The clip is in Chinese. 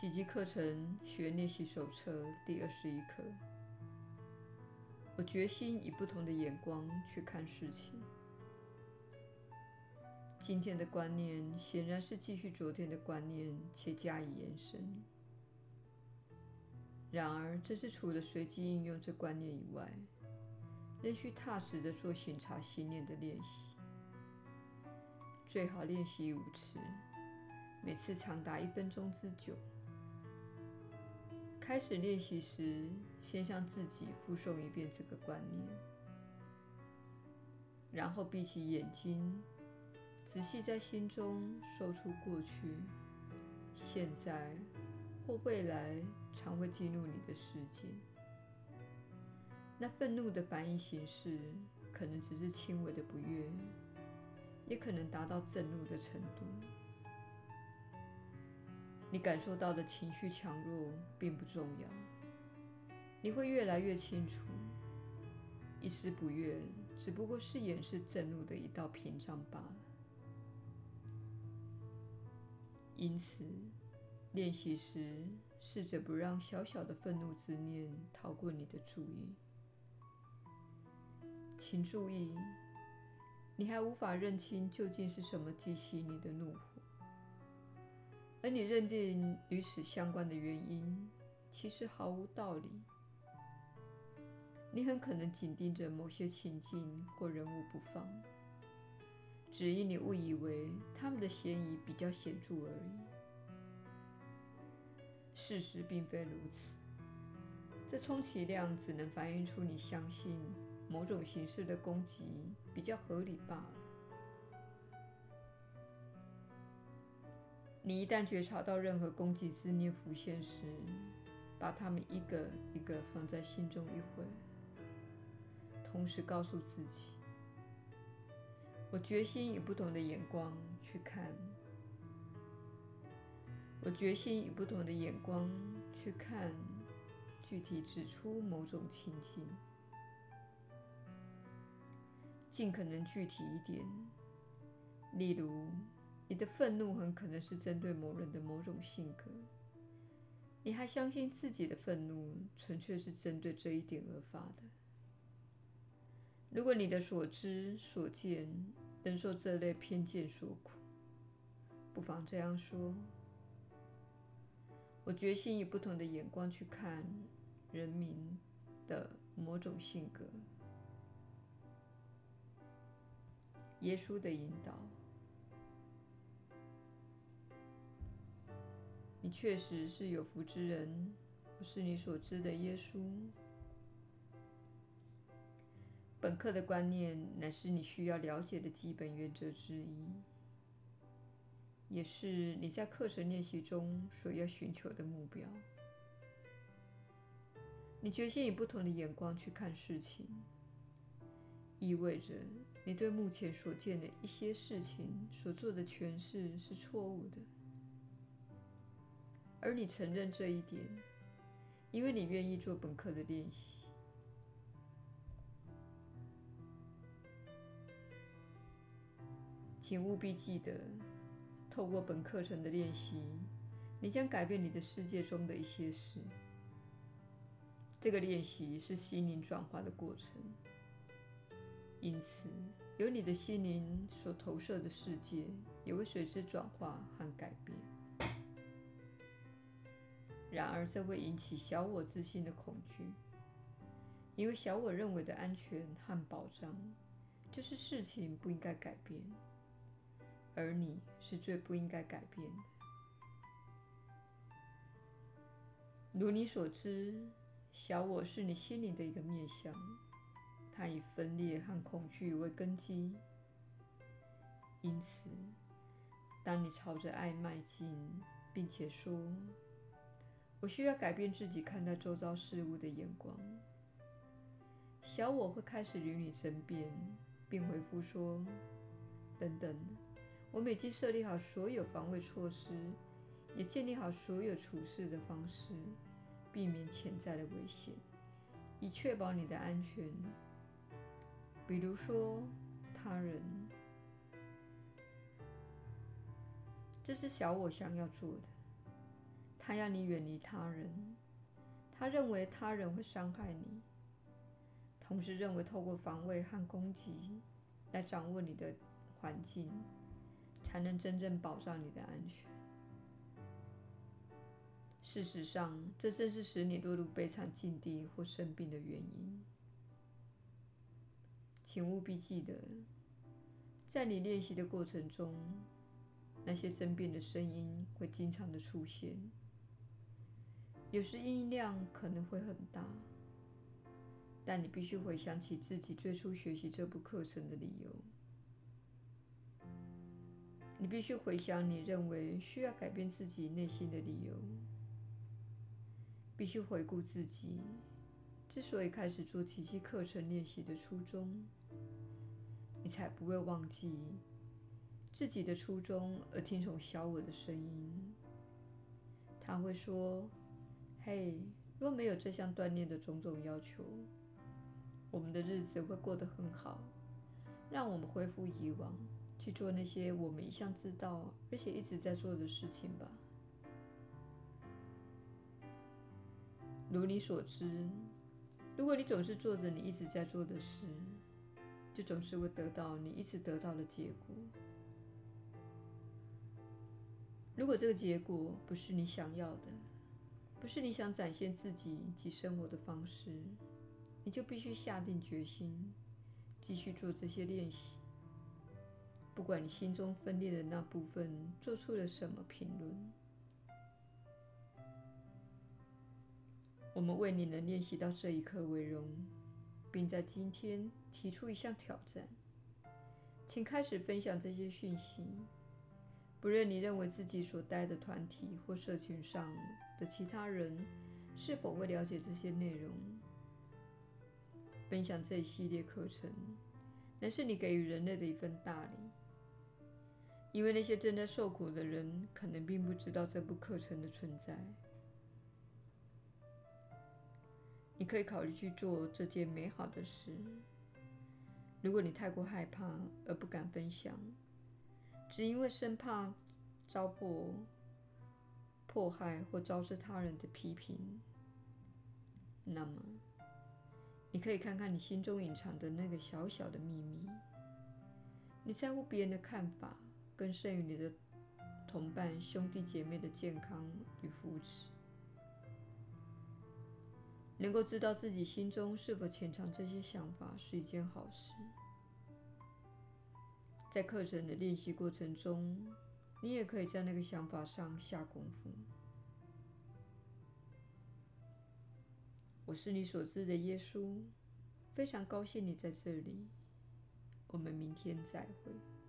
奇迹课程学练习手册第二十一课。我决心以不同的眼光去看事情。今天的观念显然是继续昨天的观念，且加以延伸。然而，这是除了随机应用这观念以外，仍需踏实地做省察心念的练习。最好练习五次，每次长达一分钟之久。开始练习时，先向自己复诵一遍这个观念，然后闭起眼睛，仔细在心中说出过去、现在或未来常会激怒你的事件。那愤怒的反应形式可能只是轻微的不悦。也可能达到震怒的程度。你感受到的情绪强弱并不重要，你会越来越清楚，一丝不悦只不过是掩饰震怒的一道屏障罢了。因此，练习时试着不让小小的愤怒之念逃过你的注意。请注意。你还无法认清究竟是什么激起你的怒火，而你认定与此相关的原因其实毫无道理。你很可能紧盯着某些情境或人物不放，只因你误以为他们的嫌疑比较显著而已。事实并非如此，这充其量只能反映出你相信某种形式的攻击比较合理罢了。你一旦觉察到任何攻击思念浮现时，把它们一个一个放在心中一会，同时告诉自己：我决心以不同的眼光去看。我决心以不同的眼光去看，具体指出某种情境。尽可能具体一点，例如，你的愤怒很可能是针对某人的某种性格，你还相信自己的愤怒纯粹是针对这一点而发的。如果你的所知所见仍受这类偏见所苦，不妨这样说：我决心以不同的眼光去看人民的某种性格。耶稣的引导，你确实是有福之人。我是你所知的耶稣。本课的观念乃是你需要了解的基本原则之一，也是你在课程练习中所要寻求的目标。你决心以不同的眼光去看事情，意味着。你对目前所见的一些事情所做的诠释是错误的，而你承认这一点，因为你愿意做本课的练习。请务必记得，透过本课程的练习，你将改变你的世界中的一些事。这个练习是心灵转化的过程。因此，由你的心灵所投射的世界也会随之转化和改变。然而，这会引起小我自信的恐惧，因为小我认为的安全和保障就是事情不应该改变，而你是最不应该改变的。如你所知，小我是你心灵的一个面向。它以分裂和恐惧为根基，因此，当你朝着爱迈进，并且说“我需要改变自己看待周遭事物的眼光”，小我会开始与你争辩，并回复说：“等等，我们已经设立好所有防卫措施，也建立好所有处事的方式，避免潜在的危险，以确保你的安全。”比如说，他人，这是小我想要做的。他要你远离他人，他认为他人会伤害你，同时认为透过防卫和攻击来掌握你的环境，才能真正保障你的安全。事实上，这正是使你落入悲惨境地或生病的原因。请务必记得，在你练习的过程中，那些争辩的声音会经常的出现，有时音量可能会很大，但你必须回想起自己最初学习这部课程的理由。你必须回想你认为需要改变自己内心的理由，必须回顾自己之所以开始做奇迹课程练习的初衷。你才不会忘记自己的初衷，而听从小我的声音。他会说：“嘿，若没有这项锻炼的种种要求，我们的日子会过得很好。让我们恢复以往，去做那些我们一向知道而且一直在做的事情吧。如你所知，如果你总是做着你一直在做的事，就总是会得到你一直得到的结果。如果这个结果不是你想要的，不是你想展现自己及生活的方式，你就必须下定决心继续做这些练习。不管你心中分裂的那部分做出了什么评论，我们为你能练习到这一刻为荣。并在今天提出一项挑战，请开始分享这些讯息。不论你认为自己所待的团体或社群上的其他人是否会了解这些内容，分享这一系列课程，乃是你给予人类的一份大礼。因为那些正在受苦的人可能并不知道这部课程的存在。你可以考虑去做这件美好的事。如果你太过害怕而不敢分享，只因为生怕遭迫迫害或招致他人的批评，那么你可以看看你心中隐藏的那个小小的秘密。你在乎别人的看法，更胜于你的同伴兄弟姐妹的健康与扶持。能够知道自己心中是否潜藏这些想法是一件好事。在课程的练习过程中，你也可以在那个想法上下功夫。我是你所知的耶稣，非常高兴你在这里。我们明天再会。